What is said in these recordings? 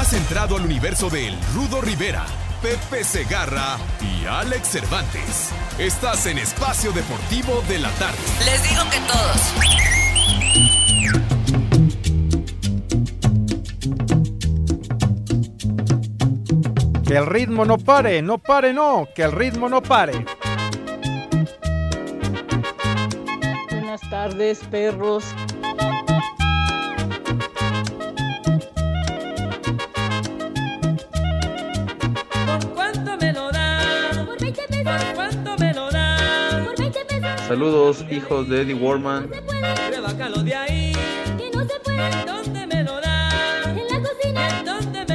Has entrado al universo de El Rudo Rivera, Pepe Segarra y Alex Cervantes. Estás en Espacio Deportivo de la Tarde. Les digo que todos. Que el ritmo no pare, no pare, no, que el ritmo no pare. Buenas tardes, perros.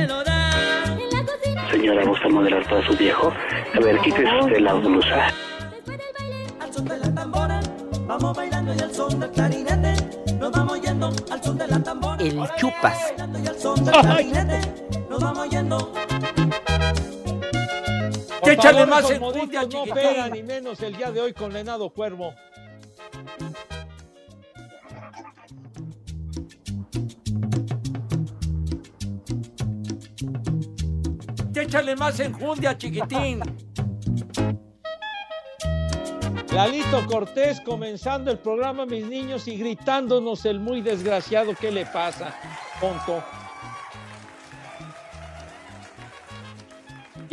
Lo da? En la cocina. Señora, ¿gusta modelar para su viejo? A ver, quítese usted la blusa. Después del baile. Al son de la tambora. Vamos bailando y al son del clarinete. Nos vamos yendo al son de la tambora. El chupas. Nos vamos yendo. Que favor, más enjundia, no chiquitín. operan, ni menos el día de hoy con Lenado Cuervo. Que échale más enjundia, chiquitín. Lalito Cortés comenzando el programa, mis niños, y gritándonos el muy desgraciado. ¿Qué le pasa, tonto?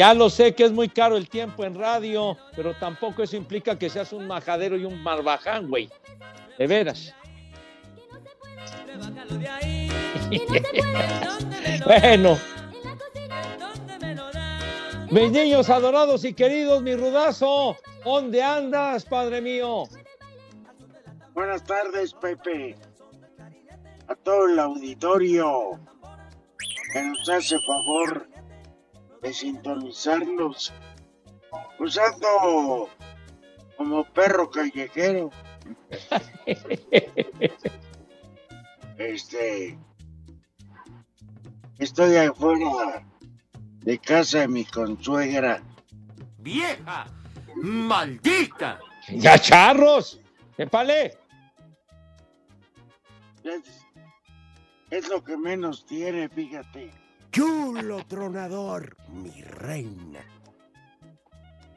Ya lo sé que es muy caro el tiempo en radio, pero tampoco eso implica que seas un majadero y un barbaján, güey. De veras. Bueno, mis niños adorados y queridos, mi rudazo, ¿dónde andas, padre mío? Buenas tardes, Pepe. A todo el auditorio que nos hace favor de sintonizarnos. Usando como perro callejero. Este. Estoy afuera de casa de mi consuegra. ¡Vieja! ¡Maldita! ¡Ya charros! ¡Épale! Es, es lo que menos tiene, fíjate. Chulo tronador, mi reina.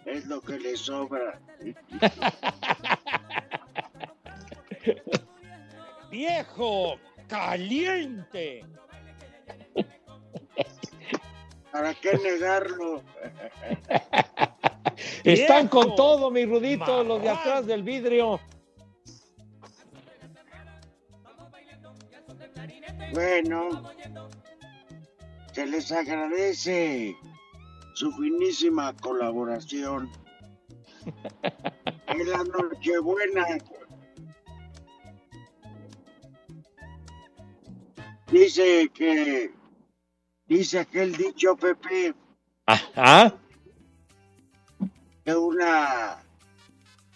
Es lo que le sobra. ¡Viejo! ¡Caliente! ¿Para qué negarlo? Están ¡Viejo! con todo, mi rudito, los de atrás del vidrio. Bueno, se les agradece su finísima colaboración. En la Nochebuena. Dice que, dice aquel dicho, Pepe, Ajá. que una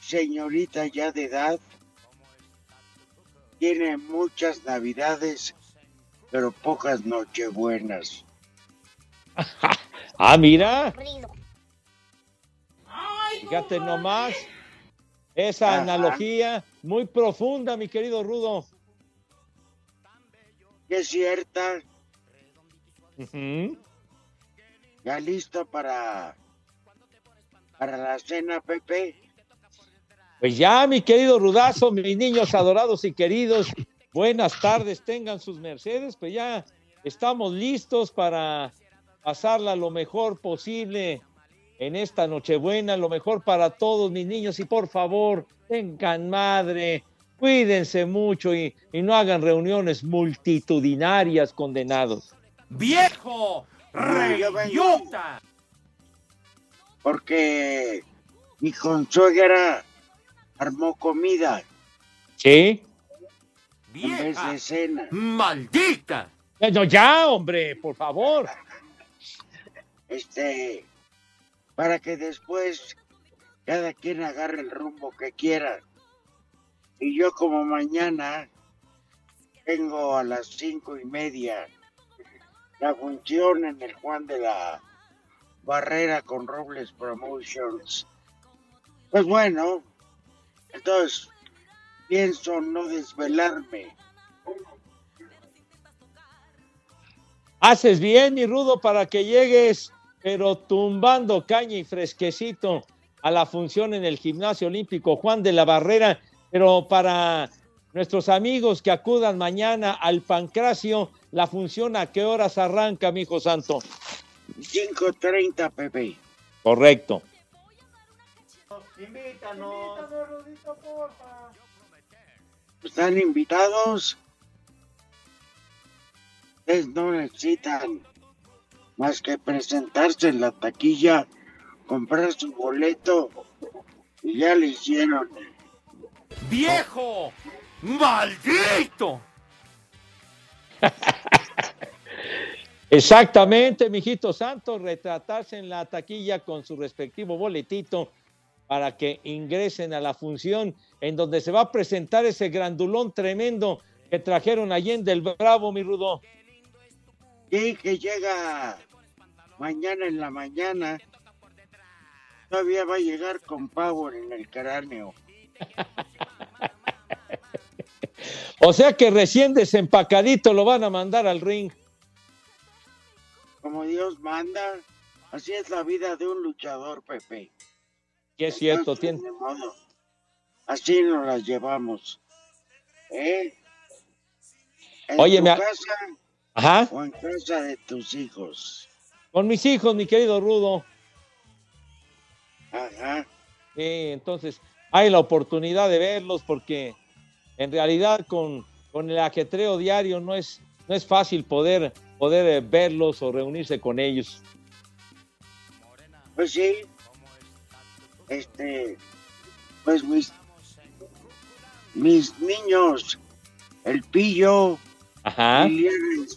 señorita ya de edad tiene muchas navidades, pero pocas nochebuenas. Ah, mira. Fíjate nomás. Esa Ajá. analogía muy profunda, mi querido Rudo. Que es cierta, ya listo para, para la cena, Pepe. Pues ya, mi querido Rudazo, mis niños adorados y queridos, buenas tardes, tengan sus mercedes, pues ya estamos listos para pasarla lo mejor posible en esta Nochebuena, lo mejor para todos mis niños y por favor, tengan madre, cuídense mucho y, y no hagan reuniones multitudinarias condenados. ¡Viejo! ¡Reyota! Porque mi consuegra armó comida ¿Sí? en vez ¡Vieja! de cena. ¡Maldita! No, ya, hombre, por favor. Este, para que después cada quien agarre el rumbo que quiera. Y yo como mañana tengo a las cinco y media la función en el Juan de la Barrera con Robles Promotions. Pues bueno, entonces pienso no desvelarme. Haces bien, mi rudo, para que llegues, pero tumbando caña y fresquecito a la función en el gimnasio olímpico Juan de la Barrera, pero para nuestros amigos que acudan mañana al Pancracio, la función a qué horas arranca, mi hijo santo. 5.30, Pepe. Correcto. Invítanos. Están invitados. Ustedes no necesitan más que presentarse en la taquilla, comprar su boleto y ya lo hicieron. ¡Viejo! ¡Maldito! Exactamente, mijito santo, retratarse en la taquilla con su respectivo boletito para que ingresen a la función en donde se va a presentar ese grandulón tremendo que trajeron allí en Del Bravo, mi rudo. Y que llega mañana en la mañana. Todavía va a llegar con Power en el cráneo. O sea que recién desempacadito lo van a mandar al ring. Como Dios manda, así es la vida de un luchador, Pepe. Que es cierto, tiene. modo, Así nos las llevamos. ¿Eh? En Oye, tu me ha- casa Ajá. o en casa de tus hijos. Con mis hijos, mi querido Rudo. Ajá. Sí, entonces hay la oportunidad de verlos porque en realidad con, con el ajetreo diario no es, no es fácil poder, poder eh, verlos o reunirse con ellos. Pues sí. Este, pues mis, mis niños, el Pillo, Ajá. Y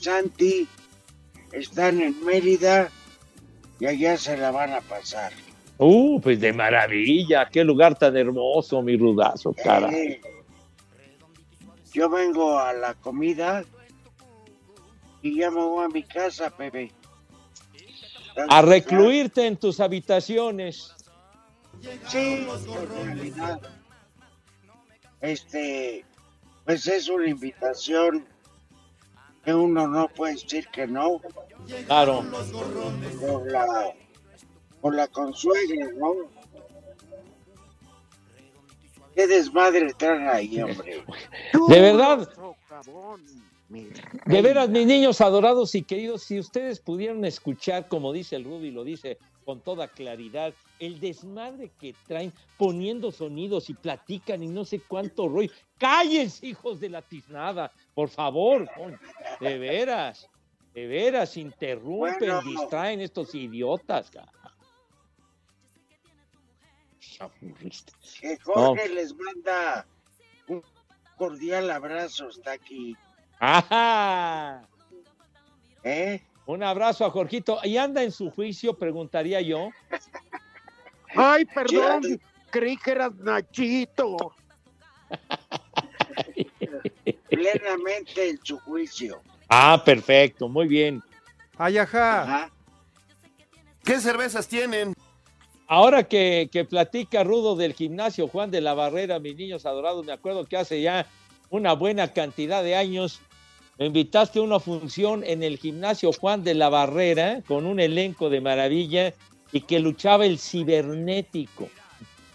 Santi, están en Mérida y allá se la van a pasar. Uh, pues de maravilla, qué lugar tan hermoso, mi rudazo, cara. Eh, yo vengo a la comida y ya me voy a mi casa, Pepe. A recluirte en tus habitaciones. Sí, en realidad. Este, pues es una invitación que uno no puede decir que no. Claro. Por la, por la consuegra, ¿no? Qué desmadre traen ahí, hombre. De verdad. De veras, mis niños adorados y queridos, si ustedes pudieran escuchar, como dice el Rudy, lo dice con toda claridad, el desmadre que traen poniendo sonidos y platican y no sé cuánto rollo. Cállense, hijos de la tiznada, por favor, con- de veras, de veras, interrumpen, Bueno. distraen estos idiotas. cara. Que Jorge les manda un cordial abrazo, está aquí. ¡Ajá! ¿Eh? Un abrazo a Jorgito. ¿Y anda en su juicio? Preguntaría yo. Ay, perdón, creí que eras Nachito. Plenamente en su juicio. Ah, perfecto, muy bien. Ay, ajá. ¿Qué cervezas tienen? Ahora que, que platica Rudo del gimnasio Juan de la Barrera, mis niños adorados, me acuerdo que hace ya una buena cantidad de años me invitaste a una función en el gimnasio Juan de la Barrera con un elenco de maravilla y que luchaba el cibernético.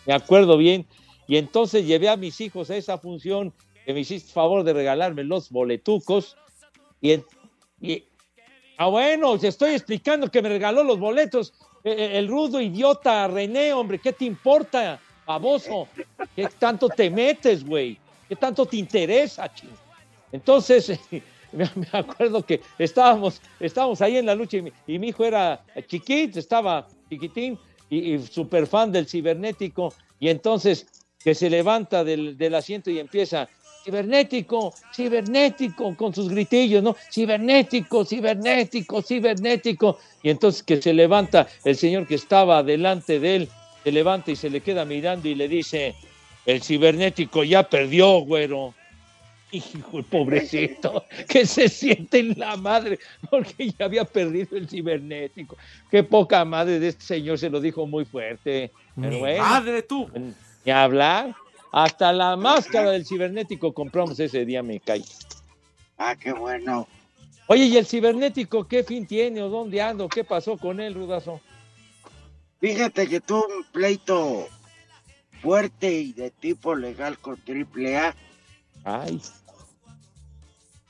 Me acuerdo bien. Y entonces llevé a mis hijos a esa función que me hiciste favor de regalarme los boletucos. Y, ah, bueno, te estoy explicando que me regaló los boletos. Eh, eh, El rudo idiota René, hombre, ¿qué te importa, baboso? ¿Qué tanto te metes, güey? ¿Qué tanto te interesa, ching? Entonces, me acuerdo que estábamos, estábamos ahí en la lucha y mi, y mi hijo era chiquito, estaba chiquitín y, y súper fan del cibernético. Y entonces que se levanta del asiento y empieza, cibernético, cibernético, con sus gritillos, ¿no? Cibernético, cibernético, cibernético. Y entonces que se levanta el señor que estaba delante de él, se levanta y se le queda mirando y le dice, el cibernético ya perdió, güero. Hijo, el pobrecito, que se siente en la madre, porque ya había perdido el cibernético. Qué poca madre de este señor se lo dijo muy fuerte. Pero Mi bueno, madre tú. ni hablar. Hasta la máscara del cibernético compramos ese día, me cae. Ah, qué bueno. Oye, ¿y el cibernético qué fin tiene o dónde ando? ¿Qué pasó con él, Rudazo? Fíjate que tuvo un pleito fuerte y de tipo legal con AAA. Ay.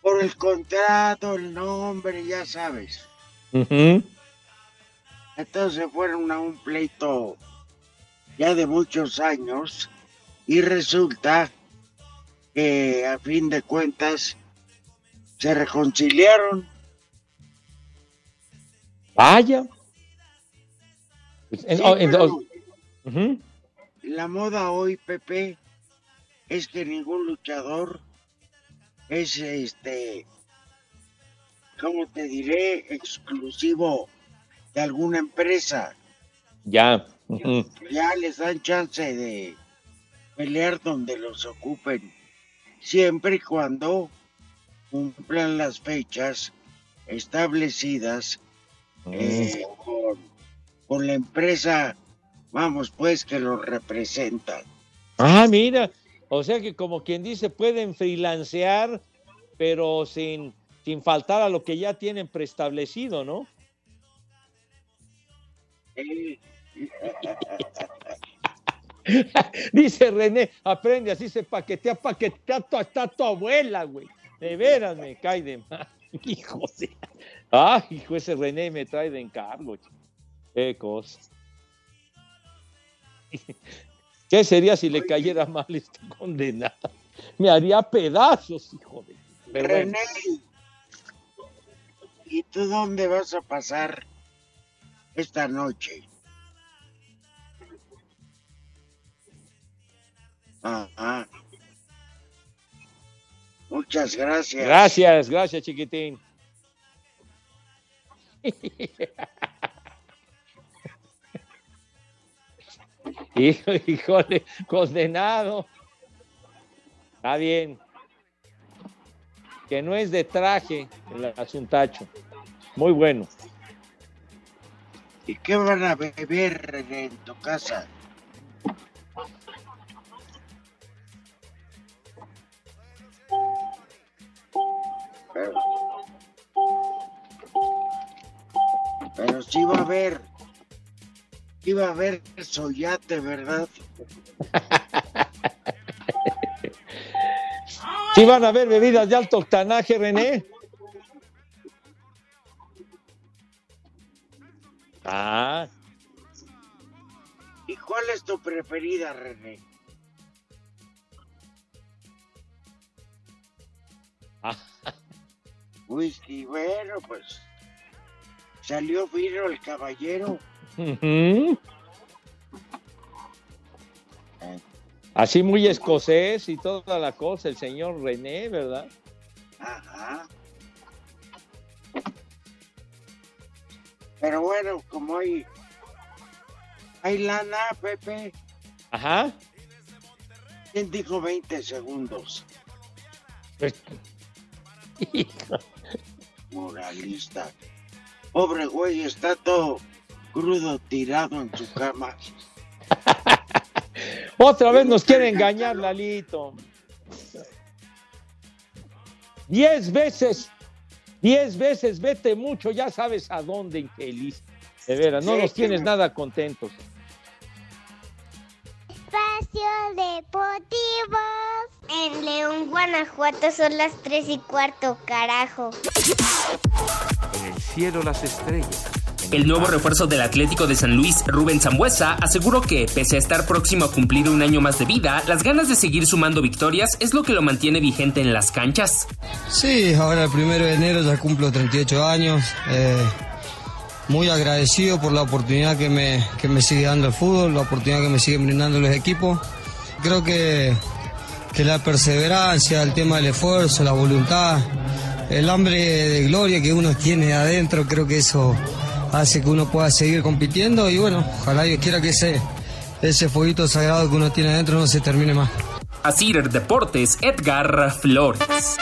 Por el contrato, el nombre, ya sabes. Entonces fueron a un pleito ya de muchos años y resulta que a fin de cuentas se reconciliaron. Vaya. Pues, en- Sí, oh, pero. La moda hoy, Pepe, es que ningún luchador es este, ¿cómo te diré? Exclusivo de alguna empresa. Ya. Ya les dan chance de pelear donde los ocupen, siempre y cuando cumplan las fechas establecidas eh, con, con la empresa, vamos pues, que los representa. Ah, mira. O sea que como quien dice, pueden freelancear, pero sin, sin faltar a lo que ya tienen preestablecido, ¿no? Dice René, aprende así se paquetea, paquetea tu- abuela, güey. De veras me cae de mal. Hijo de... Ah, hijo, ese René me trae de encargo. Qué cosa. ¿Qué sería si le cayera mal este condenado? Me haría pedazos, hijo de... Pero bueno. René, ¿y tú dónde vas a pasar esta noche? Ajá. Muchas gracias. Gracias, gracias, chiquitín. híjole, condenado. Está bien. Que no es de traje el asuntacho. Muy bueno. ¿Y qué van a beber en tu casa? Pero, pero sí va a haber, va a haber soyate, ¿verdad? ¿Sí van a haber bebidas de alto octanaje, René? Ah, ¿Y cuál es tu preferida, René? ah, Whisky, bueno, pues salió fino el caballero. Así muy escocés y toda la cosa, el señor René, ¿verdad? Ajá. Pero bueno, como hay, hay lana, Pepe, Ajá. ¿quién dijo 20 segundos? Pues. Moralista. Pobre güey, está todo crudo tirado en su cama. Otra vez nos quiere engañar, Lalito. Diez veces, diez veces, vete mucho, ya sabes a dónde, infeliz. De veras, no Sí, nos tienes me- nada contentos. Espacio Deportivo. En León, Guanajuato son las 3 y cuarto, carajo. En el cielo las estrellas. El nuevo refuerzo del Atlético de San Luis, Rubén Zambuesa, aseguró que, pese a estar próximo a cumplir un año más de vida, las ganas de seguir sumando victorias es lo que lo mantiene vigente en las canchas. Sí, ahora el primero de enero ya cumplo 38 años. eh, muy agradecido por la oportunidad que me, que me sigue dando el fútbol, la oportunidad que me siguen brindando los equipos. Creo que, que la perseverancia, el tema del esfuerzo, la voluntad, el hambre de gloria que uno tiene adentro, creo que eso hace que uno pueda seguir compitiendo y bueno, ojalá Dios quiera que ese, ese fueguito sagrado que uno tiene adentro no se termine más. Asir Deportes, Edgar Flores.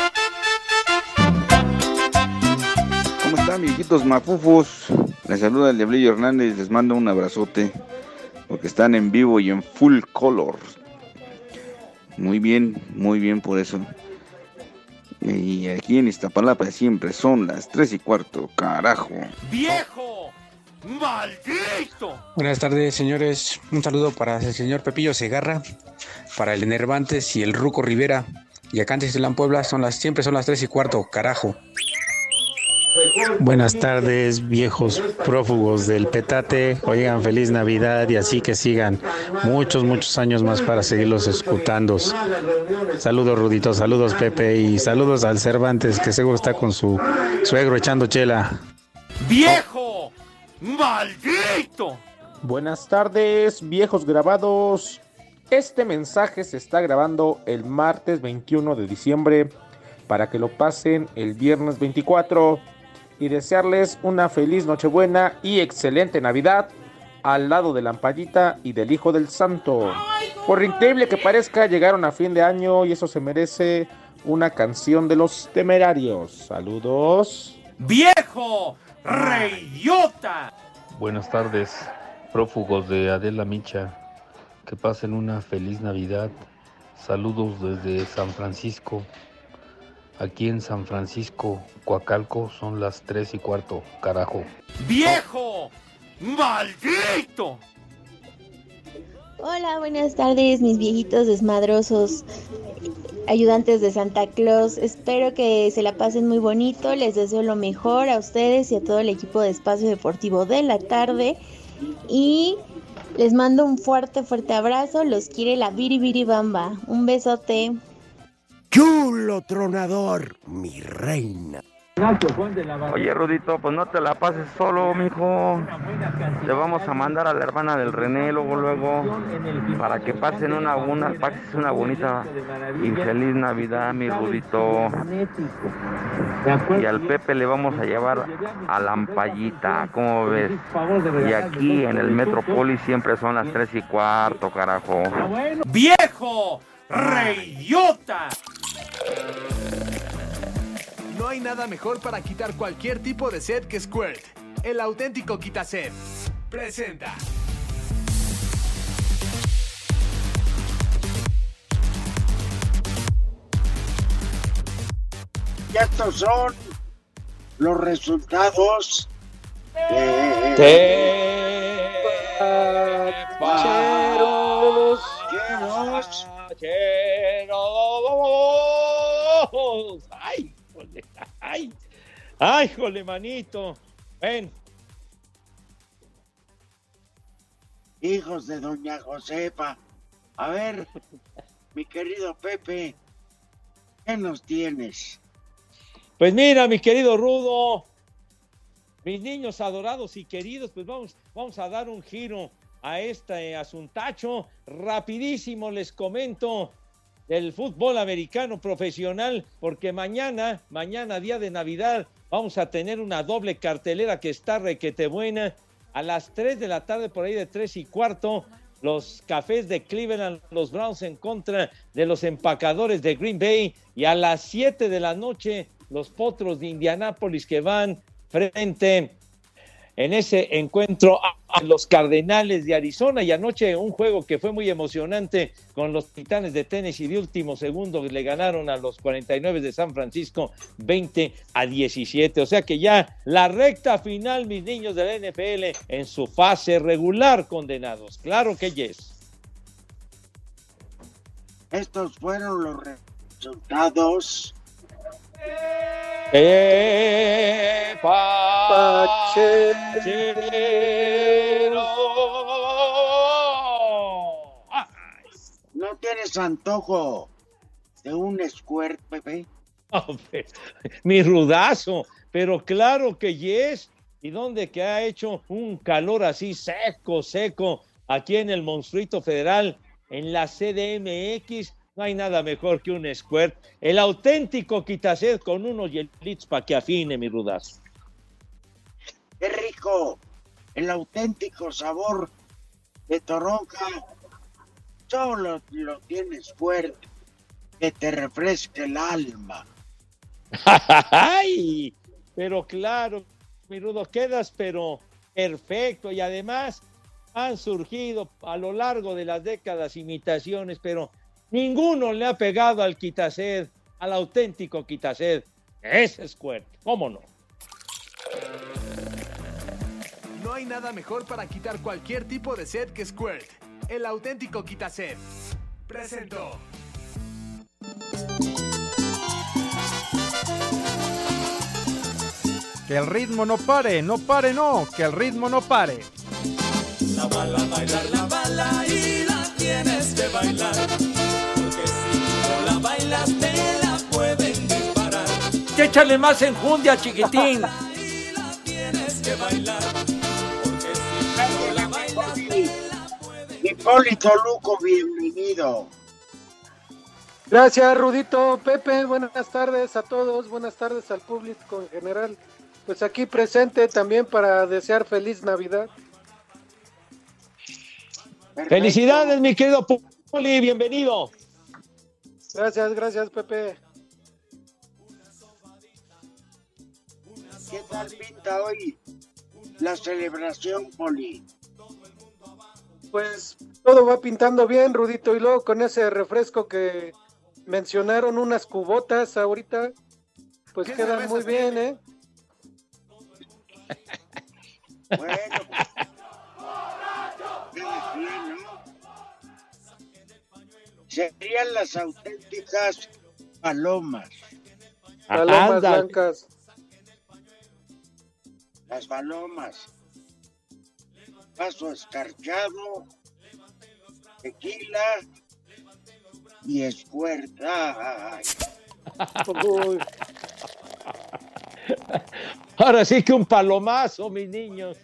¿Cómo están, viejitos mafufos? Les saluda el Diablillo Hernández, les mando un abrazote, porque están en vivo y en full color. Muy bien, muy bien por eso. Y aquí en Iztapalapa siempre son las 3 y cuarto, carajo. ¡Viejo! ¡Maldito! Buenas tardes, señores. Un saludo para el señor Pepillo Segarra, para el Enervantes y el Ruco Rivera. Y acá en la Puebla son las, siempre son las 3 y cuarto, carajo. Buenas tardes, viejos prófugos del petate. Oigan, feliz Navidad y así que sigan muchos, muchos años más para seguirlos escuchando. Saludos, Rudito, saludos, Pepe, y saludos al Cervantes, que seguro está con su suegro echando chela. ¡Viejo! ¡Maldito! Buenas tardes, viejos grabados. Este mensaje se está grabando el martes 21 de diciembre para que lo pasen el viernes 24 y desearles una feliz Nochebuena y excelente Navidad al lado de la ampallita y del Hijo del Santo. Por increíble que parezca, llegaron a fin de año y eso se merece una canción de los temerarios. Saludos. ¡Viejo! ¡Reyota! Buenas tardes, prófugos de Adela Micha. Que pasen una feliz Navidad. Saludos desde San Francisco. Aquí en San Francisco, Coacalco, son las 3 y cuarto, carajo. ¡Viejo! ¡Maldito! Hola, buenas tardes, mis viejitos desmadrosos, ayudantes de Santa Claus. Espero que se la pasen muy bonito. Les deseo lo mejor a ustedes y a todo el equipo de Espacio Deportivo de la tarde. Y les mando un fuerte, fuerte abrazo. Los quiere la Viri Bamba. Un besote. Chulo tronador, mi reina. Oye, Rudito, pues no te la pases solo, mijo. Te vamos a mandar a la hermana del René luego, luego, para que pasen una, una, pases una bonita y feliz Navidad, mi Rudito. Y al Pepe le vamos a llevar a la ampallita, ¿cómo ves? Y aquí en el Metropolis siempre son las tres y cuarto, carajo. ¡Viejo! ¡Reyota! No hay nada mejor para quitar cualquier tipo de sed que Squirt. El auténtico quita-sed. Presenta. Y estos son los resultados de... ay, jole, manito. Ven, Hijos de Doña Josefa. A ver, mi querido Pepe, ¿qué nos tienes? Pues mira, mi querido Rudo, mis niños adorados y queridos, pues vamos, vamos a dar un giro a este asuntacho. Rapidísimo les comento del fútbol americano profesional, porque mañana, mañana día de Navidad, vamos a tener una doble cartelera que está requete buena. A las 3 de la tarde, por ahí de 3 y cuarto, los cafés de Cleveland, los Browns en contra de los empacadores de Green Bay. Y a las 7 de la noche, los potros de Indianápolis que van frente en ese encuentro a, los Cardenales de Arizona. Y anoche un juego que fue muy emocionante con los Titanes de Tennessee de último segundo le ganaron a los 49 de San Francisco 20 a 17. O sea que ya la recta final, mis niños de la NFL, en su fase regular condenados. Claro que yes. Estos fueron los resultados. Eh, ¿No tienes antojo de un squirt, Pepe? Mi rudazo, pero claro que yes. ¿Y dónde que ha hecho un calor así seco, seco, aquí en el Monstruito Federal, en la CDMX? No hay nada mejor que un squirt. El auténtico quitased con unos hielitos para que afine, mi rudazo. ¡Qué rico! El auténtico sabor de toronja solo lo tienes fuerte, que te refresque el alma. ¡Ay! Pero claro, mi rudo, quedas pero perfecto y además han surgido a lo largo de las décadas imitaciones, pero ninguno le ha pegado al quitased, al auténtico quitased. Ese es Squirt, ¿cómo no? No hay nada mejor para quitar cualquier tipo de sed que Squirt. El auténtico quitased. Presentó. Que el ritmo no pare, no pare, no, que el ritmo no pare. La bala, bailar la bala y la tienes que bailar. Porque si no la bailas te la pueden disparar. Échale más enjundia, chiquitín. Y la tienes que bailar. Hipólito Luco, bienvenido. Gracias, Rudito. Pepe, buenas tardes a todos, buenas tardes al público en general. Pues aquí presente también para desear feliz Navidad. Felicidades, mi querido Poli, bienvenido. Gracias, gracias, Pepe. ¿Qué tal pinta hoy la celebración, Poli? Pues todo va pintando bien, Rudito, y luego con ese refresco que mencionaron, unas cubotas ahorita, pues quedan muy bien, ¿eh? Bueno, Serían las auténticas palomas. Palomas blancas. Las palomas. Paso escarchado, tequila y escuerta. Ahora sí que un palomazo, mis niños.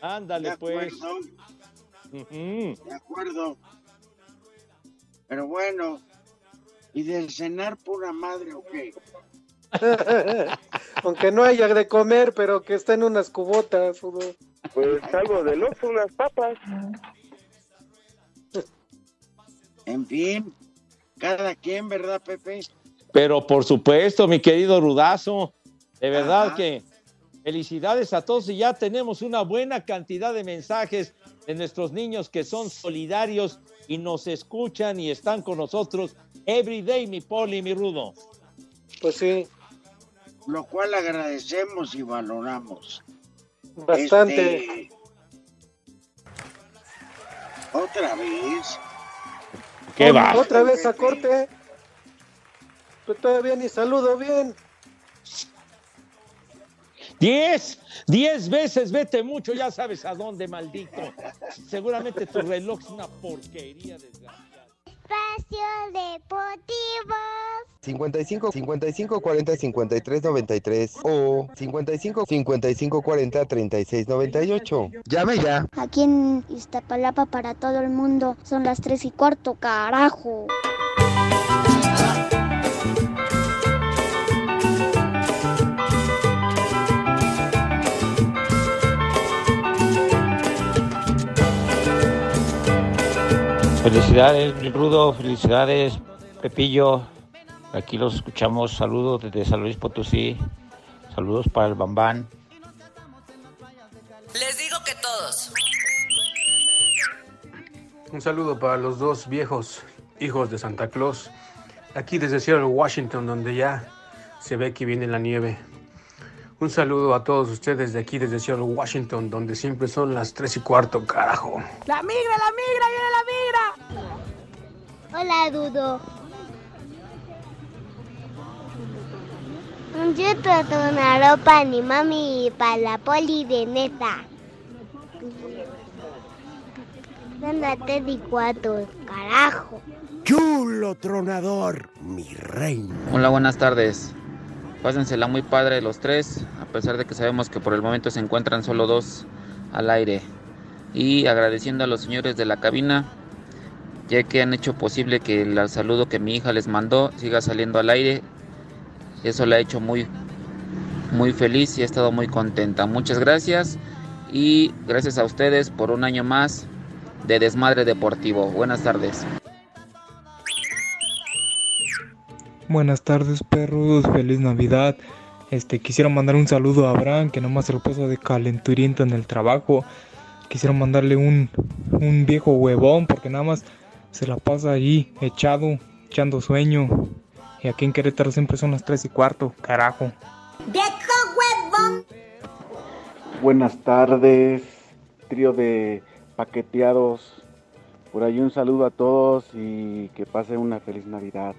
Ándale, De pues. de acuerdo. Pero bueno, ¿y de cenar pura madre o qué? Aunque no haya de comer, pero que estén unas cubotas. Rudo. Pues algo de loco, unas papas. En fin, cada quien, ¿verdad, Pepe? Pero por supuesto, mi querido Rudazo, de verdad Ajá. que felicidades a todos y ya tenemos una buena cantidad de mensajes de nuestros niños que son solidarios y nos escuchan y están con nosotros every day, mi Poli, mi Rudo. Pues sí, Lo cual agradecemos y valoramos. bastante. Este, Otra vez. ¿Qué va? Otra vez a corte. Pues todavía ni saludo bien. Diez, diez veces vete mucho, ya sabes a dónde, maldito. Seguramente tu reloj es una porquería, desgraciado. Espacio Deportivo. 55 55 40 53 93 o 55 55 40 36 98. Llame ya. Aquí en Iztapalapa para todo el mundo son las tres y cuarto, carajo. Felicidades, mi Rudo, felicidades, Pepillo. Aquí los escuchamos. Saludos desde San Luis Potosí. Saludos para el Bambán. Les digo que todos. Un saludo para los dos viejos hijos de Santa Claus, aquí desde Seattle, Washington, donde ya se ve que viene la nieve. Un saludo a todos ustedes de aquí desde Seattle, Washington, donde siempre son las 3 y cuarto, carajo. La migra, la migra, viene la migra. Hola, Dudo. Un chuto, una ropa, ni mami, para la poli de neta. Ándate de cuatro, carajo. Chulo tronador, mi reina. Hola, buenas tardes. Pásensela muy padre los tres, a pesar de que sabemos que por el momento se encuentran solo dos al aire. Y agradeciendo a los señores de la cabina ya que han hecho posible que el saludo que mi hija les mandó siga saliendo al aire. Eso la ha hecho muy, muy feliz y ha estado muy contenta. Muchas gracias y gracias a ustedes por un año más de Desmadre Deportivo. Buenas tardes. Buenas tardes, perros. Feliz Navidad. Este, quisiera mandar un saludo a Abraham, que nomás se lo pasa de calenturiento en el trabajo. Quisiera mandarle un, un viejo huevón, porque nada más se la pasa allí, echado, echando sueño. Y aquí en Querétaro siempre son las 3 y cuarto, carajo. ¡Viejo huevón! Buenas tardes, trío de paqueteados. Por ahí un saludo a todos y que pasen una feliz Navidad.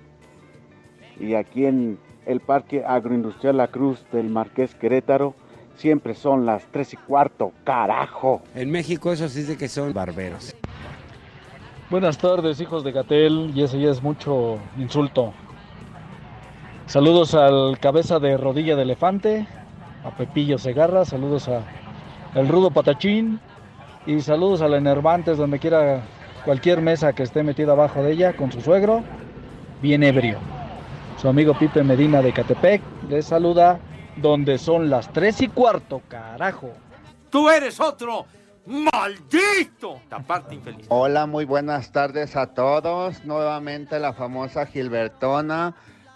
Y aquí en el Parque Agroindustrial La Cruz del Marqués Querétaro, siempre son las 3 y cuarto, carajo. En México eso sí dice que son barberos. Buenas tardes, hijos de Gatel, y ese ya es mucho insulto. Saludos al cabeza de rodilla de elefante, a Pepillo Segarra, saludos a el Rudo Patachín y saludos a la Enervantes donde quiera cualquier mesa que esté metida abajo de ella con su suegro, bien ebrio. Su amigo Pipe Medina de Catepec les saluda donde son las tres y cuarto, carajo. ¡Tú eres otro! ¡Maldito! Taparte infeliz. Hola, muy buenas tardes a todos. Nuevamente la famosa Gilbertona.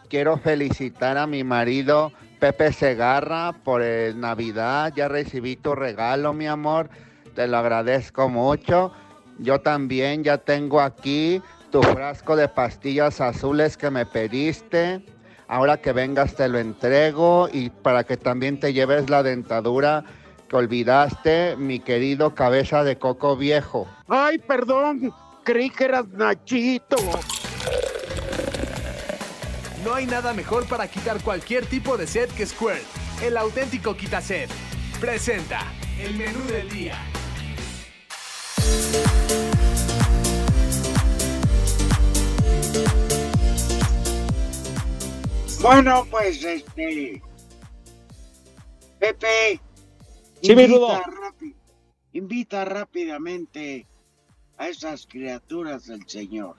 Quiero felicitar a mi marido Pepe Segarra por el Navidad. Ya recibí tu regalo, mi amor. Te lo agradezco mucho. Yo también ya tengo aquí tu frasco de pastillas azules que me pediste. Ahora que vengas te lo entrego y para que también te lleves la dentadura que olvidaste, mi querido cabeza de coco viejo. Ay, perdón, creí que eras Nachito. No hay nada mejor para quitar cualquier tipo de sed que Squirt, el auténtico quitased. Presenta el menú del día. Bueno, pues este. Pepe. Sí, invita, invita rápidamente a esas criaturas del Señor.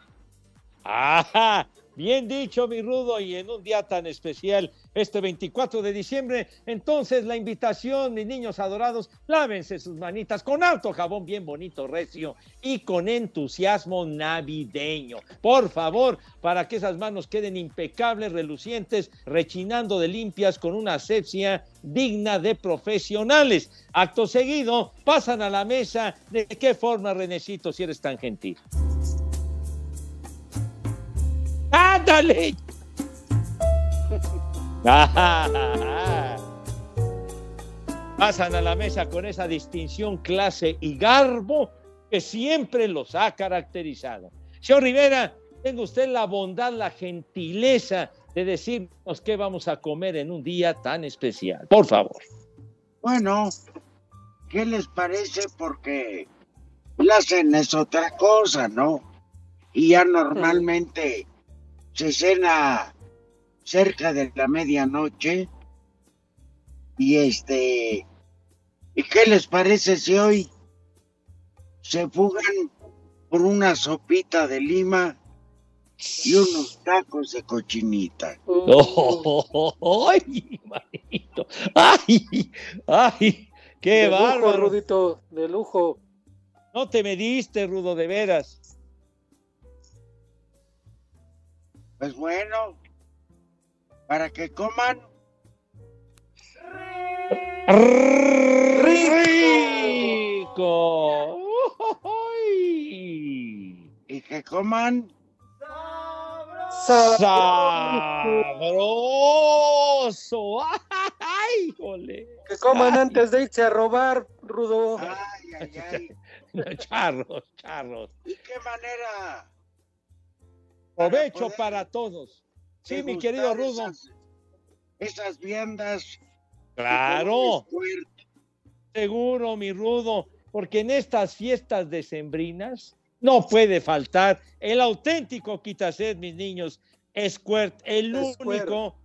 Ajá, bien dicho, mi rudo, y en un día tan especial, este 24 de diciembre, entonces la invitación, mis niños adorados, lávense sus manitas con alto jabón bien bonito, recio y con entusiasmo navideño. Por favor, para que esas manos queden impecables, relucientes, rechinando de limpias con una asepsia digna de profesionales. Acto seguido, pasan a la mesa. ¿De qué forma, Renecito, si eres tan gentil? Pasan a la mesa con esa distinción, clase y garbo que siempre los ha caracterizado. Señor Rivera, tenga usted la bondad, la gentileza de decirnos qué vamos a comer en un día tan especial. Por favor. Bueno, ¿qué les parece? Porque la cena es otra cosa, ¿no? Y ya normalmente se cena cerca de la medianoche. Y este, ¿y qué les parece si hoy se fugan por una sopita de lima y unos tacos de cochinita? Oh, ¡Ay, manito! ¡Ay! ¡Ay! ¡Qué de lujo, bárbaro! Rudito, de lujo. No te mediste, Rudo, de veras. Pues bueno, para que coman ¡Rico! y que coman ¡Sabroso! ¡Ay, jole! Que coman antes de irse a robar, Rudo. charros, charros. ¿Y qué manera? Provecho para todos. Sí, mi querido Rudo. Esas, esas viandas. Claro. Seguro, mi Rudo, porque en estas fiestas decembrinas no puede faltar el auténtico quitased, mis niños. Squirt, el Squirt. único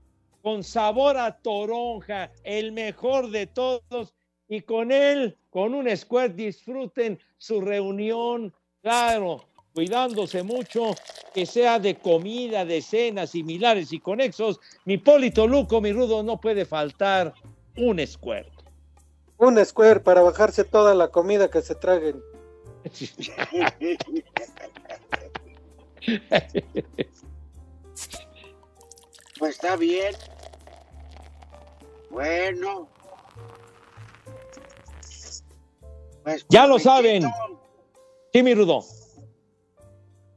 con sabor a toronja, el mejor de todos. Y con él, con un Squirt, disfruten su reunión, claro, cuidándose mucho, que sea de comida, de cenas similares y conexos. Mi Polito Luco, mi Rudo, no puede faltar un square. Un square para bajarse toda la comida que se traguen. Pues está bien. Bueno. Pues Ya lo provechito, saben. Sí, mi Rudo.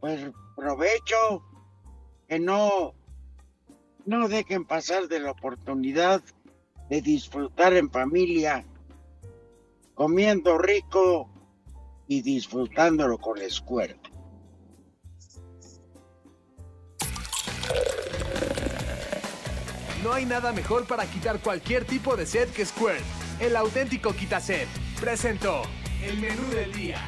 Pues provecho. Que no, no dejen pasar de la oportunidad de disfrutar en familia, comiendo rico y disfrutándolo con la escuela. No hay nada mejor para quitar cualquier tipo de sed que Squirt. El auténtico quitased. Presentó el menú del día.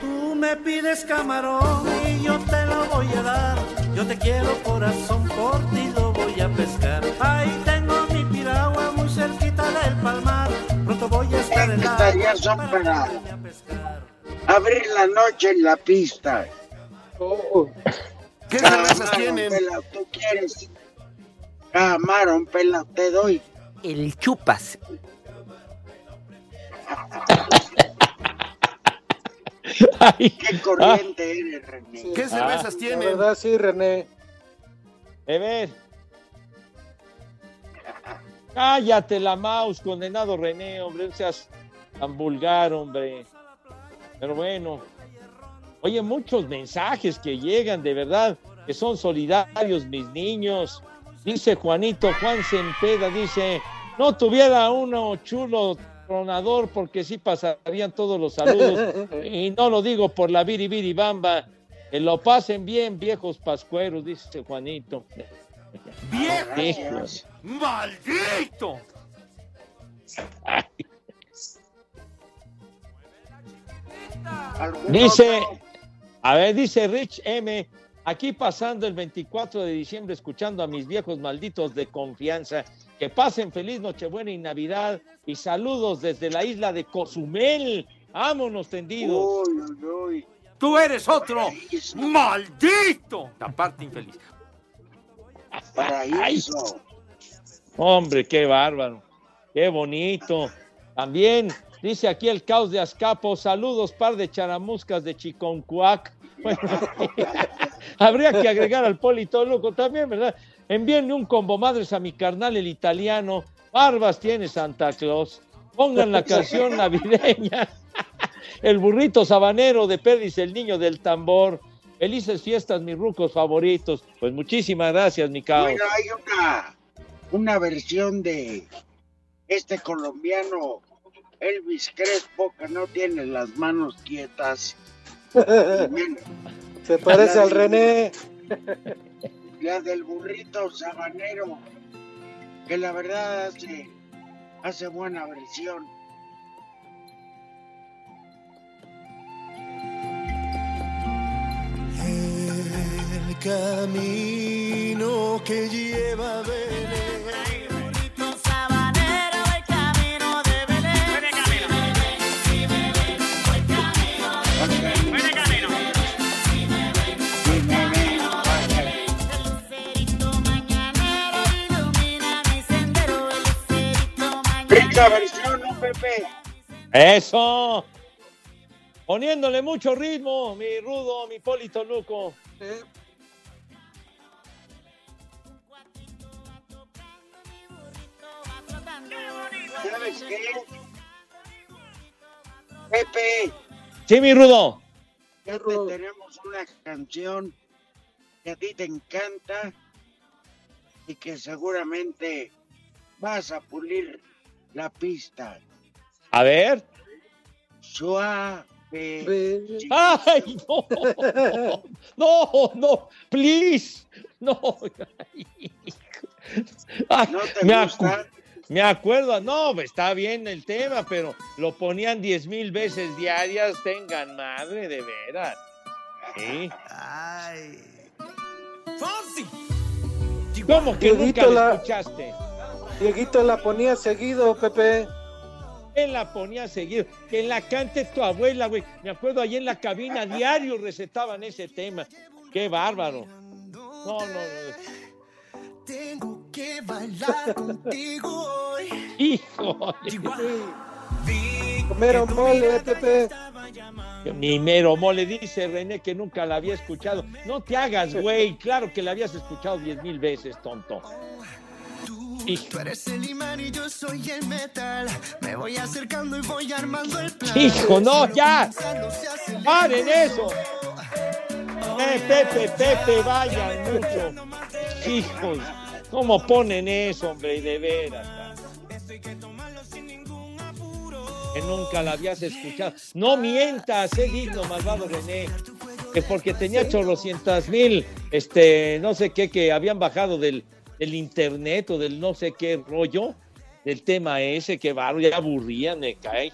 Tú me pides camarón y yo te lo voy a dar. Yo te quiero corazón, por ti lo voy a pescar. Ahí tengo mi piragua muy cerquita del palmar. Pronto voy a estar en la Estaría son para abrir la noche en la pista. ¿Qué cervezas tienen? pelao, ¿Tú quieres? Camarón, pelao, te doy. El chupas. Qué corriente eres, René. ¿Qué cervezas tienen? La verdad, sí, René. A ver. Cállate la mouse, condenado René, hombre, no seas tan vulgar, hombre. Pero bueno. Oye, muchos mensajes que llegan, de verdad, que son solidarios mis niños. Dice Juanito, Juan Sempeda, dice, no tuviera uno chulo tronador porque sí pasarían todos los saludos. y no lo digo por la biribiri bamba. Que lo pasen bien, viejos pascueros, dice Juanito. ¡Viejos! ¡Maldito! Dice, a ver, dice Rich M, aquí pasando el 24 de diciembre, escuchando a mis viejos malditos de confianza, que pasen feliz Nochebuena y Navidad y saludos desde la isla de Cozumel. Vámonos tendidos. ¡Tú eres otro! ¡Maldito! Aparte infeliz. Paraíso. Hombre, qué bárbaro, qué bonito. También dice aquí el caos de Azcapo, saludos par de charamuscas de Chiconcuac. Bueno, habría que agregar al Polito Loco también, ¿verdad? Envíenle un combo madres a mi carnal el italiano. Barbas tiene Santa Claus. Pongan la canción navideña. El burrito sabanero de Perdis, el niño del tambor. Felices fiestas, mis rucos favoritos. Pues muchísimas gracias, mi caos. Bueno, hay una, una versión de este colombiano Elvis Crespo que no tiene las manos quietas. Se parece al René. La del burrito sabanero, que la verdad hace, hace buena versión. El camino que lleva a Belén. Versión, ¿no, Pepe? Eso. Poniéndole mucho ritmo, mi rudo, mi Polito Luco. ¿Sabes qué? Pepe, Sí, mi rudo. ya te tenemos una canción que a ti te encanta y que seguramente vas a pulir la pista. A ver. Suave. ¡Ay, no! No, no, please. No. Ay, ¿No te me, gusta? acu- me acuerdo, no, está bien el tema, pero lo ponían diez mil veces diarias, tengan madre, de veras. Sí. ¿Cómo que nunca la la- escuchaste? Dieguito la ponía seguido, Pepe. Él la ponía a seguir. Que la cante tu abuela, güey. Me acuerdo ahí en la cabina, diario recetaban ese tema. Qué bárbaro. No, no, no. Tengo que bailar contigo hoy. Hijo. Comer mole, Pepe. Mi mero mole dice René que nunca la había escuchado. No te hagas, güey. Claro que la habías escuchado diez mil veces, tonto. Tú eres el imán y yo soy el metal. Me voy acercando y voy armando el plan. Hijo, no, ya. ¡Paren eso! Eh, Pepe, Pepe, vayan mucho. Hijos, ¿cómo ponen eso, hombre? De veras. Que nunca la habías escuchado. No mientas, sé digno, malvado René. Que porque tenía chorrocientas mil, este, no sé qué, que habían bajado del, del internet o del no sé qué rollo, del tema ese, que barro, ya aburrían, me cae.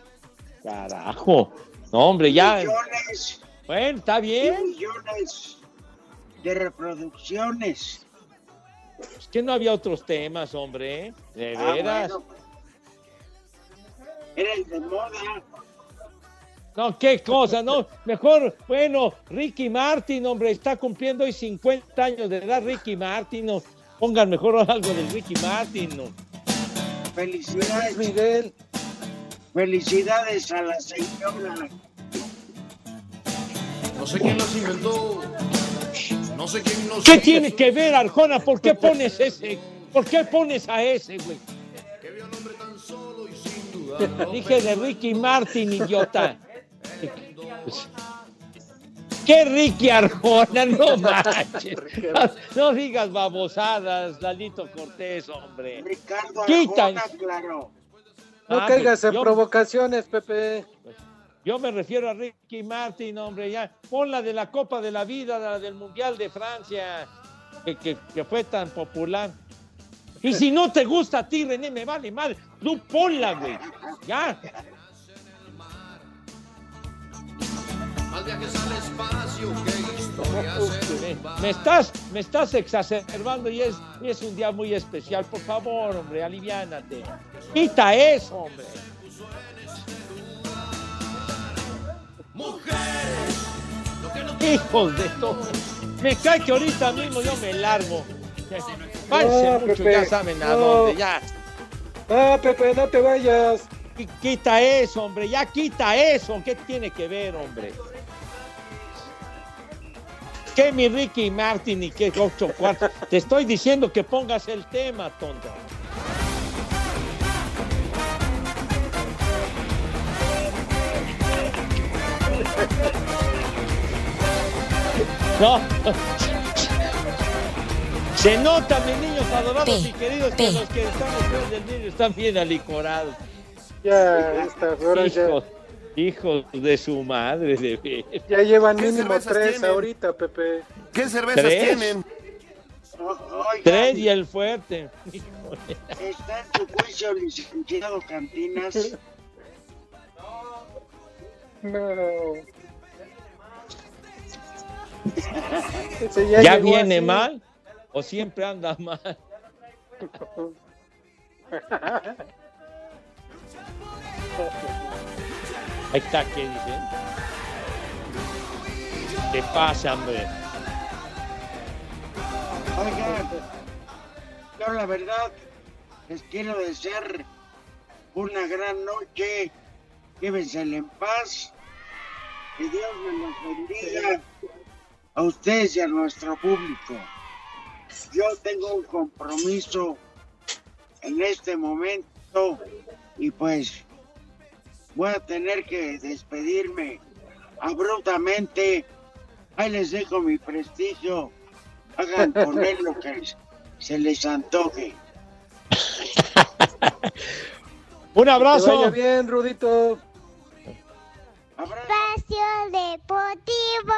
Carajo. No, hombre, ya. Millones, Bueno, está bien. millones de reproducciones. Es que no había otros temas, hombre. ¿eh? De Ah, veras. bueno. Era el de moda. No, qué cosa, no. Mejor, bueno, Ricky Martin, hombre, está cumpliendo hoy 50 años de edad, Ricky Martin. No. Pongan mejor algo del Ricky Martin. No. Felicidades, Miguel. Felicidades a la señora. No sé quién los inventó. No sé quién los ¿Qué tiene que ver, Arjona? ¿Por qué pones ese? ¿Por qué pones a ese, güey? Dije de Ricky Martin, idiota. ¿Qué Ricky Arjona? No manches. No digas babosadas, Lalito Cortés, hombre. Ricardo. Arjona, claro. No Ah, caigas en yo- provocaciones, Pepe. Yo me refiero a Ricky Martin, hombre, ya. Pon la de la Copa de la Vida, la del Mundial de Francia, que, que- que fue tan popular. Y si no te gusta a ti, René, me vale madre. Tú ponla, güey. Ya. Más viajes al espacio que historias en un bar. Me estás, me estás exacerbando y es, y es un día muy especial. Por favor, hombre, aliviánate. Quita eso, hombre. Hijos de todo. Me cae que ahorita mismo yo me largo. Váyanse No, mucho, Pepe, ya saben a no. dónde, ya. Ah, Pepe, no te vayas. Qui- Quita eso, hombre, ya quita eso. ¿Qué tiene que ver, hombre? ¿Qué mi Ricky Martin y qué ocho cuartos? Te estoy diciendo que pongas el tema, tonto. No. Se nota, mis niños adorados y queridos, que los que están después del niño están bien alicorados. Ya, estas horas ya, Hijos, de su madre, de ya llevan ¿Qué mínimo tres tienen? ahorita, Pepe. ¿Qué cervezas ¿Tres? tienen? Oigan, Tres y el fuerte. Está en su juicio, licenciado Cantinas. No. Ese ¿Ya, llegó viene así. mal o siempre anda mal? Ahí está, ¿qué dicen? ¿Qué pasa, hombre? Oigan, yo la verdad les quiero desear una gran noche. Llévensela en paz. Que Dios me los bendiga a ustedes y a nuestro público. Yo tengo un compromiso en este momento y pues voy a tener que despedirme abruptamente. Ahí les dejo mi prestigio. Hagan con él lo que se les antoje. Un Que abrazo. vaya bien, Rudito. Espacio Deportivo.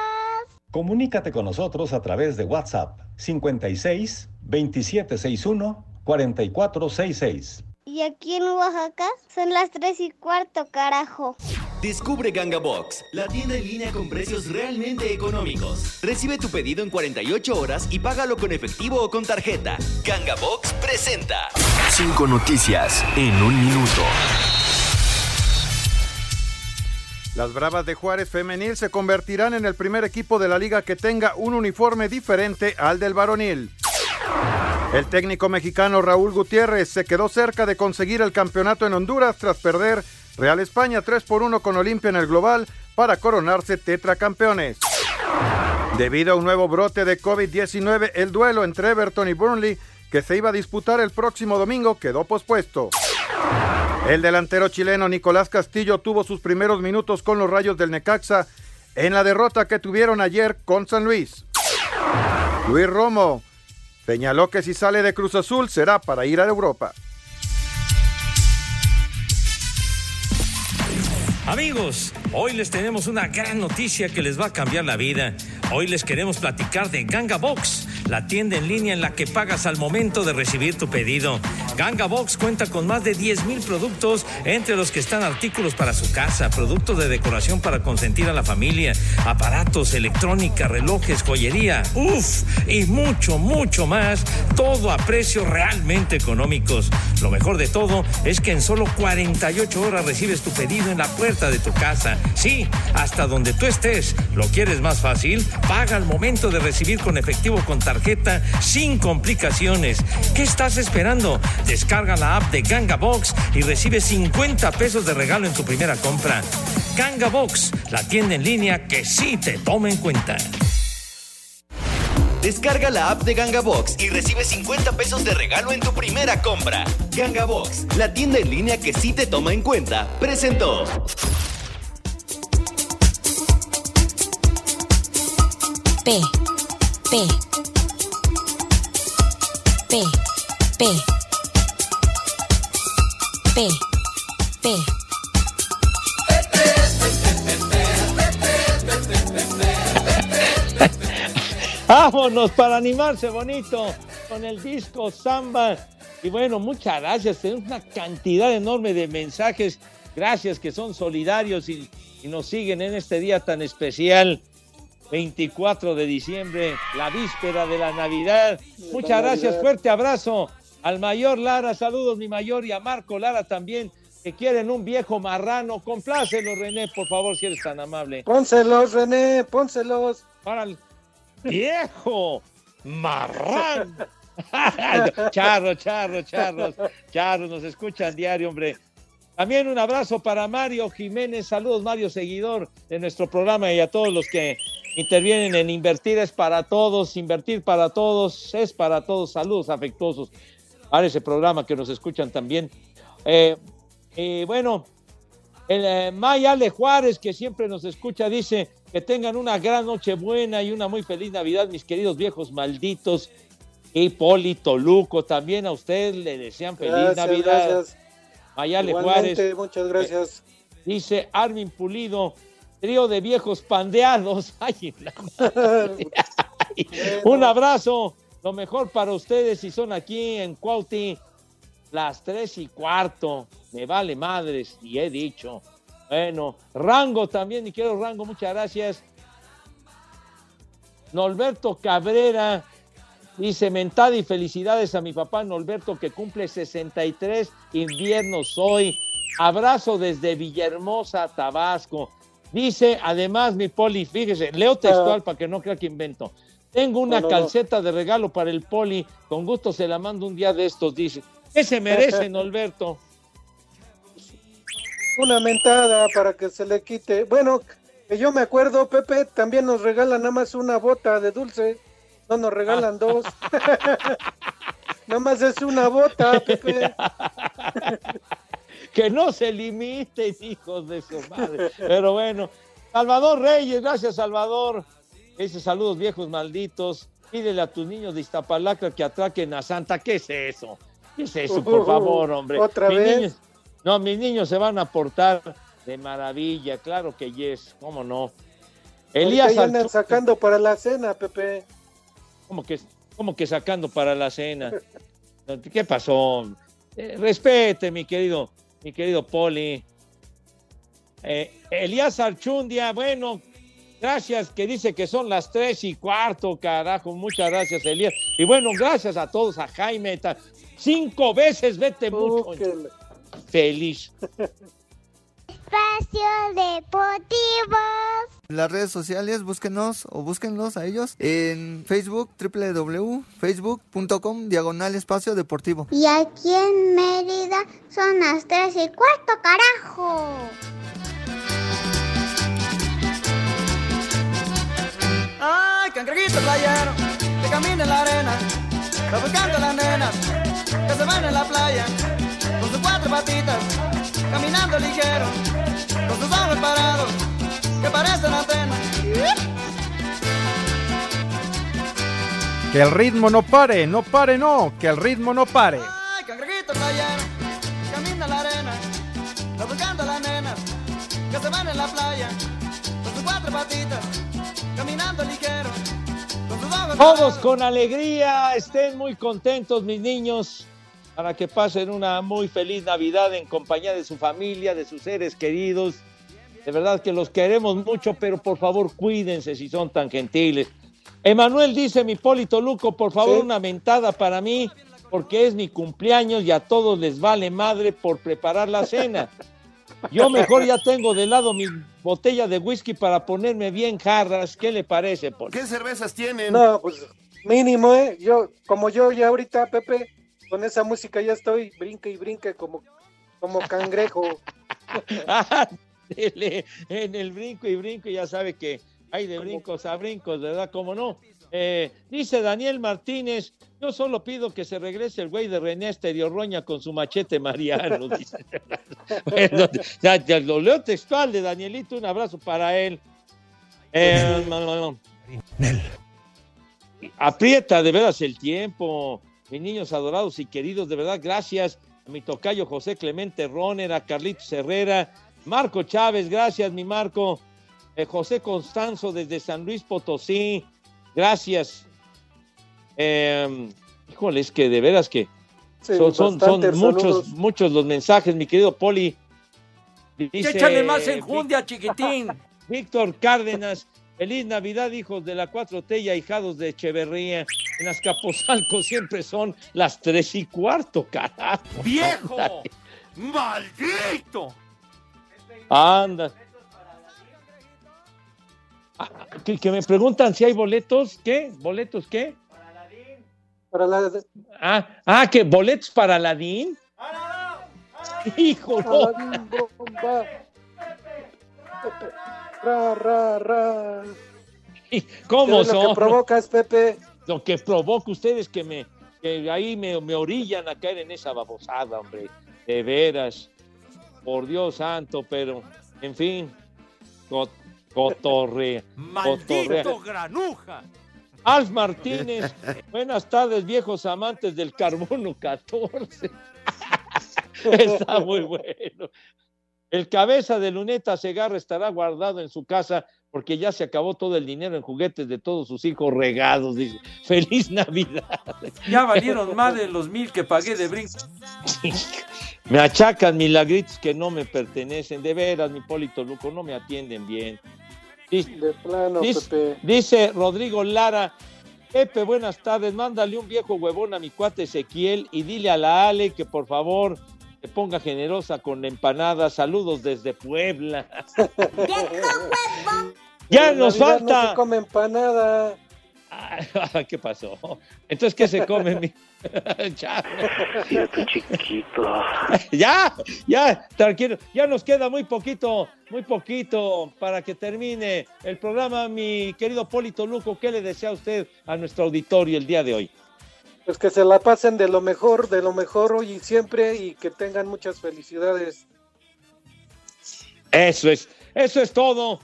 Comunícate con nosotros a través de WhatsApp 56 2761 4466. Y aquí en Oaxaca son las tres y cuarto, carajo. Descubre Ganga Box, la tienda en línea con precios realmente económicos. Recibe tu pedido en 48 horas y págalo con efectivo o con tarjeta. Ganga Box presenta. Cinco noticias en un minuto. Las Bravas de Juárez Femenil se convertirán en el primer equipo de la liga que tenga un uniforme diferente al del varonil. El técnico mexicano Raúl Gutiérrez se quedó cerca de conseguir el campeonato en Honduras tras perder Real España 3 por 1 con Olimpia en el global para coronarse tetracampeones. Debido a un nuevo brote de COVID-19, el duelo entre Everton y Burnley, que se iba a disputar el próximo domingo, quedó pospuesto. El delantero chileno Nicolás Castillo tuvo sus primeros minutos con los Rayos del Necaxa en la derrota que tuvieron ayer con San Luis. Luis Romo señaló que si sale de Cruz Azul será para ir a Europa. Amigos, hoy les tenemos una gran noticia que les va a cambiar la vida. Hoy les queremos platicar de Ganga Box, la tienda en línea en la que pagas al momento de recibir tu pedido. Ganga Box cuenta con más de 10 mil productos, entre los que están artículos para su casa, productos de decoración para consentir a la familia, aparatos, electrónica, relojes, joyería, uff, y mucho, mucho más, todo a precios realmente económicos. Lo mejor de todo es que en solo 48 horas recibes tu pedido en la puerta de tu casa. Sí, hasta donde tú estés. ¿Lo quieres más fácil? Paga al momento de recibir con efectivo con tarjeta sin complicaciones. ¿Qué estás esperando? Descarga la app de Ganga Box y recibe 50 pesos de regalo en tu primera compra. Ganga Box, la tienda en línea que sí te toma en cuenta. Descarga la app de Ganga Box y recibe 50 pesos de regalo en tu primera compra. Ganga Box, la tienda en línea que sí te toma en cuenta, presentó. P, P, P, P, P, P. Vámonos para animarse bonito con el disco Samba. Y bueno, muchas gracias. Tenemos una cantidad enorme de mensajes. Gracias que son solidarios y, y nos siguen en este día tan especial. 24 de diciembre, la víspera de la Navidad. Muchas gracias, fuerte abrazo al mayor Lara, saludos mi mayor y a Marco Lara también, que quieren un viejo marrano. Complácelo, René, por favor, si eres tan amable. Pónselos, René, pónselos. Para el viejo marrano. charro, charro, charros, charros, nos escuchan diario, hombre. También un abrazo para Mario Jiménez, saludos Mario, seguidor de nuestro programa y a todos los que intervienen en Invertir es para todos, Invertir para todos es para todos, saludos afectuosos para ese programa que nos escuchan también. Eh, eh, bueno, el eh, Mayale Juárez, que siempre nos escucha, dice que tengan una gran noche buena y una muy feliz Navidad, mis queridos viejos malditos. Y Poli Toluco, también a usted le desean feliz Gracias, Navidad. gracias. Mayale Igualmente, Juárez. Muchas gracias. Dice Armin Pulido, trío de viejos pandeados. Ay. Ay, Un abrazo, lo mejor para ustedes si son aquí en Cuauti, las tres y cuarto. Me vale madres, y he dicho. Bueno, Rango también, y quiero Rango, muchas gracias. Norberto Cabrera dice, mentada y felicidades a mi papá Norberto que cumple 63 inviernos hoy. Abrazo desde Villahermosa, Tabasco. Dice, además, mi poli, fíjese, leo textual para que no crea que invento. Tengo una No, no, no. calceta de regalo para el poli, con gusto se la mando un día de estos, dice. ¿Qué se merece, Norberto? Una mentada para que se le quite. Bueno, que yo me acuerdo, Pepe, también nos regalan nada más una bota de dulce. No nos regalan dos. nada más es una bota, Pepe. Que no se limiten, hijos de su madre. Pero bueno, Salvador Reyes, gracias Salvador. Dice saludos viejos malditos. Pídele a tus niños de Iztapalacra que atraquen a Santa. ¿Qué es eso? ¿Qué es eso, por favor, hombre? ¿Otra Mis vez? niños- no, mis niños se van a portar de maravilla, claro que yes, cómo no. Elías ya andan sacando para la cena, Pepe. ¿Cómo que, cómo que sacando para la cena? ¿Qué pasó? Eh, respete, mi querido, mi querido Poli. Eh, Elías Archundia, bueno, gracias que dice que son las tres y cuarto, carajo. Muchas gracias, Elías. Y bueno, gracias a todos, a Jaime. Cinco veces, vete mucho. Feliz. Espacio Deportivo. En las redes sociales, búsquenos o búsquenlos a ellos en Facebook, www.facebook.com, diagonal espacio deportivo. Y aquí en Mérida son las tres y cuarto, carajo. Ay, cangrejito playero, que camina en la arena, va buscando a las nenas, que se van en la playa, con sus cuatro patitas, caminando ligero, con sus ojos parados, que parecen antenas. Que el ritmo no pare, no pare, no, que el ritmo no pare. Ay, cangrejito playero, camina la arena, va buscando a las nenas, que se van en la playa, con sus cuatro patitas, caminando ligero, con sus ojos Todos con alegría, estén muy contentos, mis niños, para que pasen una muy feliz Navidad en compañía de su familia, de sus seres queridos. De verdad que los queremos mucho, pero por favor cuídense si son tan gentiles. Emanuel dice, mi Polito Luco, por favor, una mentada para mí, porque es mi cumpleaños y a todos les vale madre por preparar la cena. Yo mejor ya tengo de lado mi botella de whisky para ponerme bien jarras. ¿Qué le parece, Poli? ¿Qué cervezas tienen? No, pues mínimo, ¿eh? Yo, como yo ya ahorita, Pepe, con esa música ya estoy brinque y brinque como, como cangrejo. En el brinco y brinco, ya sabe que hay de brincos a brincos, ¿verdad? ¿Cómo no? Eh, dice Daniel Martínez, yo solo pido que se regrese el güey de René Esterio Roña con su machete mariano. dice. Bueno, ya, ya lo leo textual de Danielito, un abrazo para él. Eh, no, no, no. Aprieta de veras el tiempo, mis niños adorados y queridos, de verdad, gracias a mi tocayo José Clemente Roner, a Carlitos Herrera, Marco Chávez, gracias, mi Marco, Eh, José Constanzo desde San Luis Potosí, gracias. Eh, híjole, es que de veras que Sí, son, son- son bastantes muchos, muchos los mensajes, mi querido Poli. Dice- Échale más enjundia, chiquitín. Víctor Cárdenas, feliz Navidad, hijos de la 4T y ahijados de Echeverría. En Azcapotzalco siempre son las tres y cuarto, carajo. ¡Viejo! Ándale. ¡Maldito! Anda. Ah, Que, que me preguntan si hay boletos. ¿Qué? ¿Boletos qué? Para la, Ah, ah, que boletos para Aladín. Hijo, no. Aladín, bomba. Pepe, Ra, ra, ra. ¿Cómo ¿Qué es lo son? que provocas, Pepe? Lo que provoca ustedes que me que ahí me, me orillan a caer en esa babosada, hombre. De veras. Por Dios santo, pero en fin. Cotorrea. cotorrea. ¡Maldito granuja! Alf Martínez, buenas tardes, viejos amantes del carbono 14. Está muy bueno. El cabeza de Luneta Segarra estará guardado en su casa porque ya se acabó todo el dinero en juguetes de todos sus hijos regados. Dice, feliz Navidad. Ya valieron más de los mil que pagué de brinco. Me achacan milagritos que no me pertenecen. De veras, mi Polito Luco, no me atienden bien. Dice, De plano, dice- Pepe. dice Rodrigo Lara, Pepe, buenas tardes, mándale un viejo huevón a mi cuate Ezequiel y dile a la Ale que por favor se ponga generosa con la empanada. Saludos desde Puebla. ya En nos Navidad No falta. se come empanada. ¿Qué pasó? Entonces, ¿qué se come? mi- ya. chiquito. ya, ya, tranquilo. Ya nos queda muy poquito, muy poquito para que termine el programa, mi querido Polito Luco. ¿Qué le desea a usted a nuestro auditorio el día de hoy? Pues que se la pasen de lo mejor, de lo mejor hoy y siempre y que tengan muchas felicidades. Eso es, eso es todo.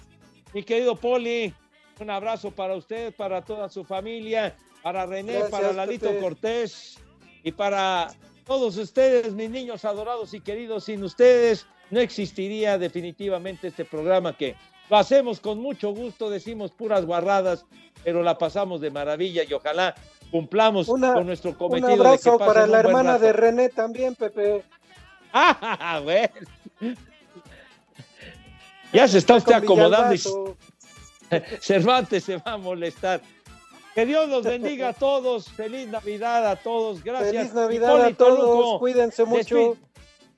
Mi querido Poli, un abrazo para usted, para toda su familia, para René, Gracias, para Lalito Pepe. Cortés y para todos ustedes, mis niños adorados y queridos. Sin ustedes no existiría definitivamente este programa que lo hacemos con mucho gusto, decimos puras guarradas, pero la pasamos de maravilla y ojalá cumplamos con nuestro Un cometido de que abrazo para un la hermana rato. de René también, Pepe. Ah, bueno. Ya se está usted acomodando y. Cervantes se va a molestar. Que Dios los bendiga a todos. Feliz Navidad a todos. Gracias. Feliz Navidad a todos. Cuídense mucho. despi-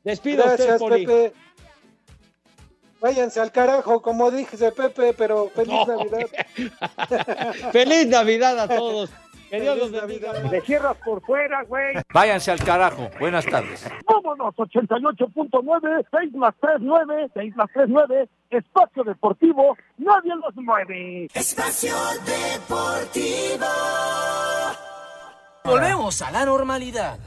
Despida usted, Gracias, Poli. Pepe. Váyanse al carajo, como dije Pepe, pero feliz No. Navidad. Feliz Navidad a todos. Que Dios los bendiga. Le cierras por fuera, güey. Váyanse al carajo. Buenas tardes. Vámonos, 88.9, 6 más 3, 9, 6 más 3, 9, Espacio Deportivo, nadie los mueve. Espacio Deportivo. Volvemos a la normalidad.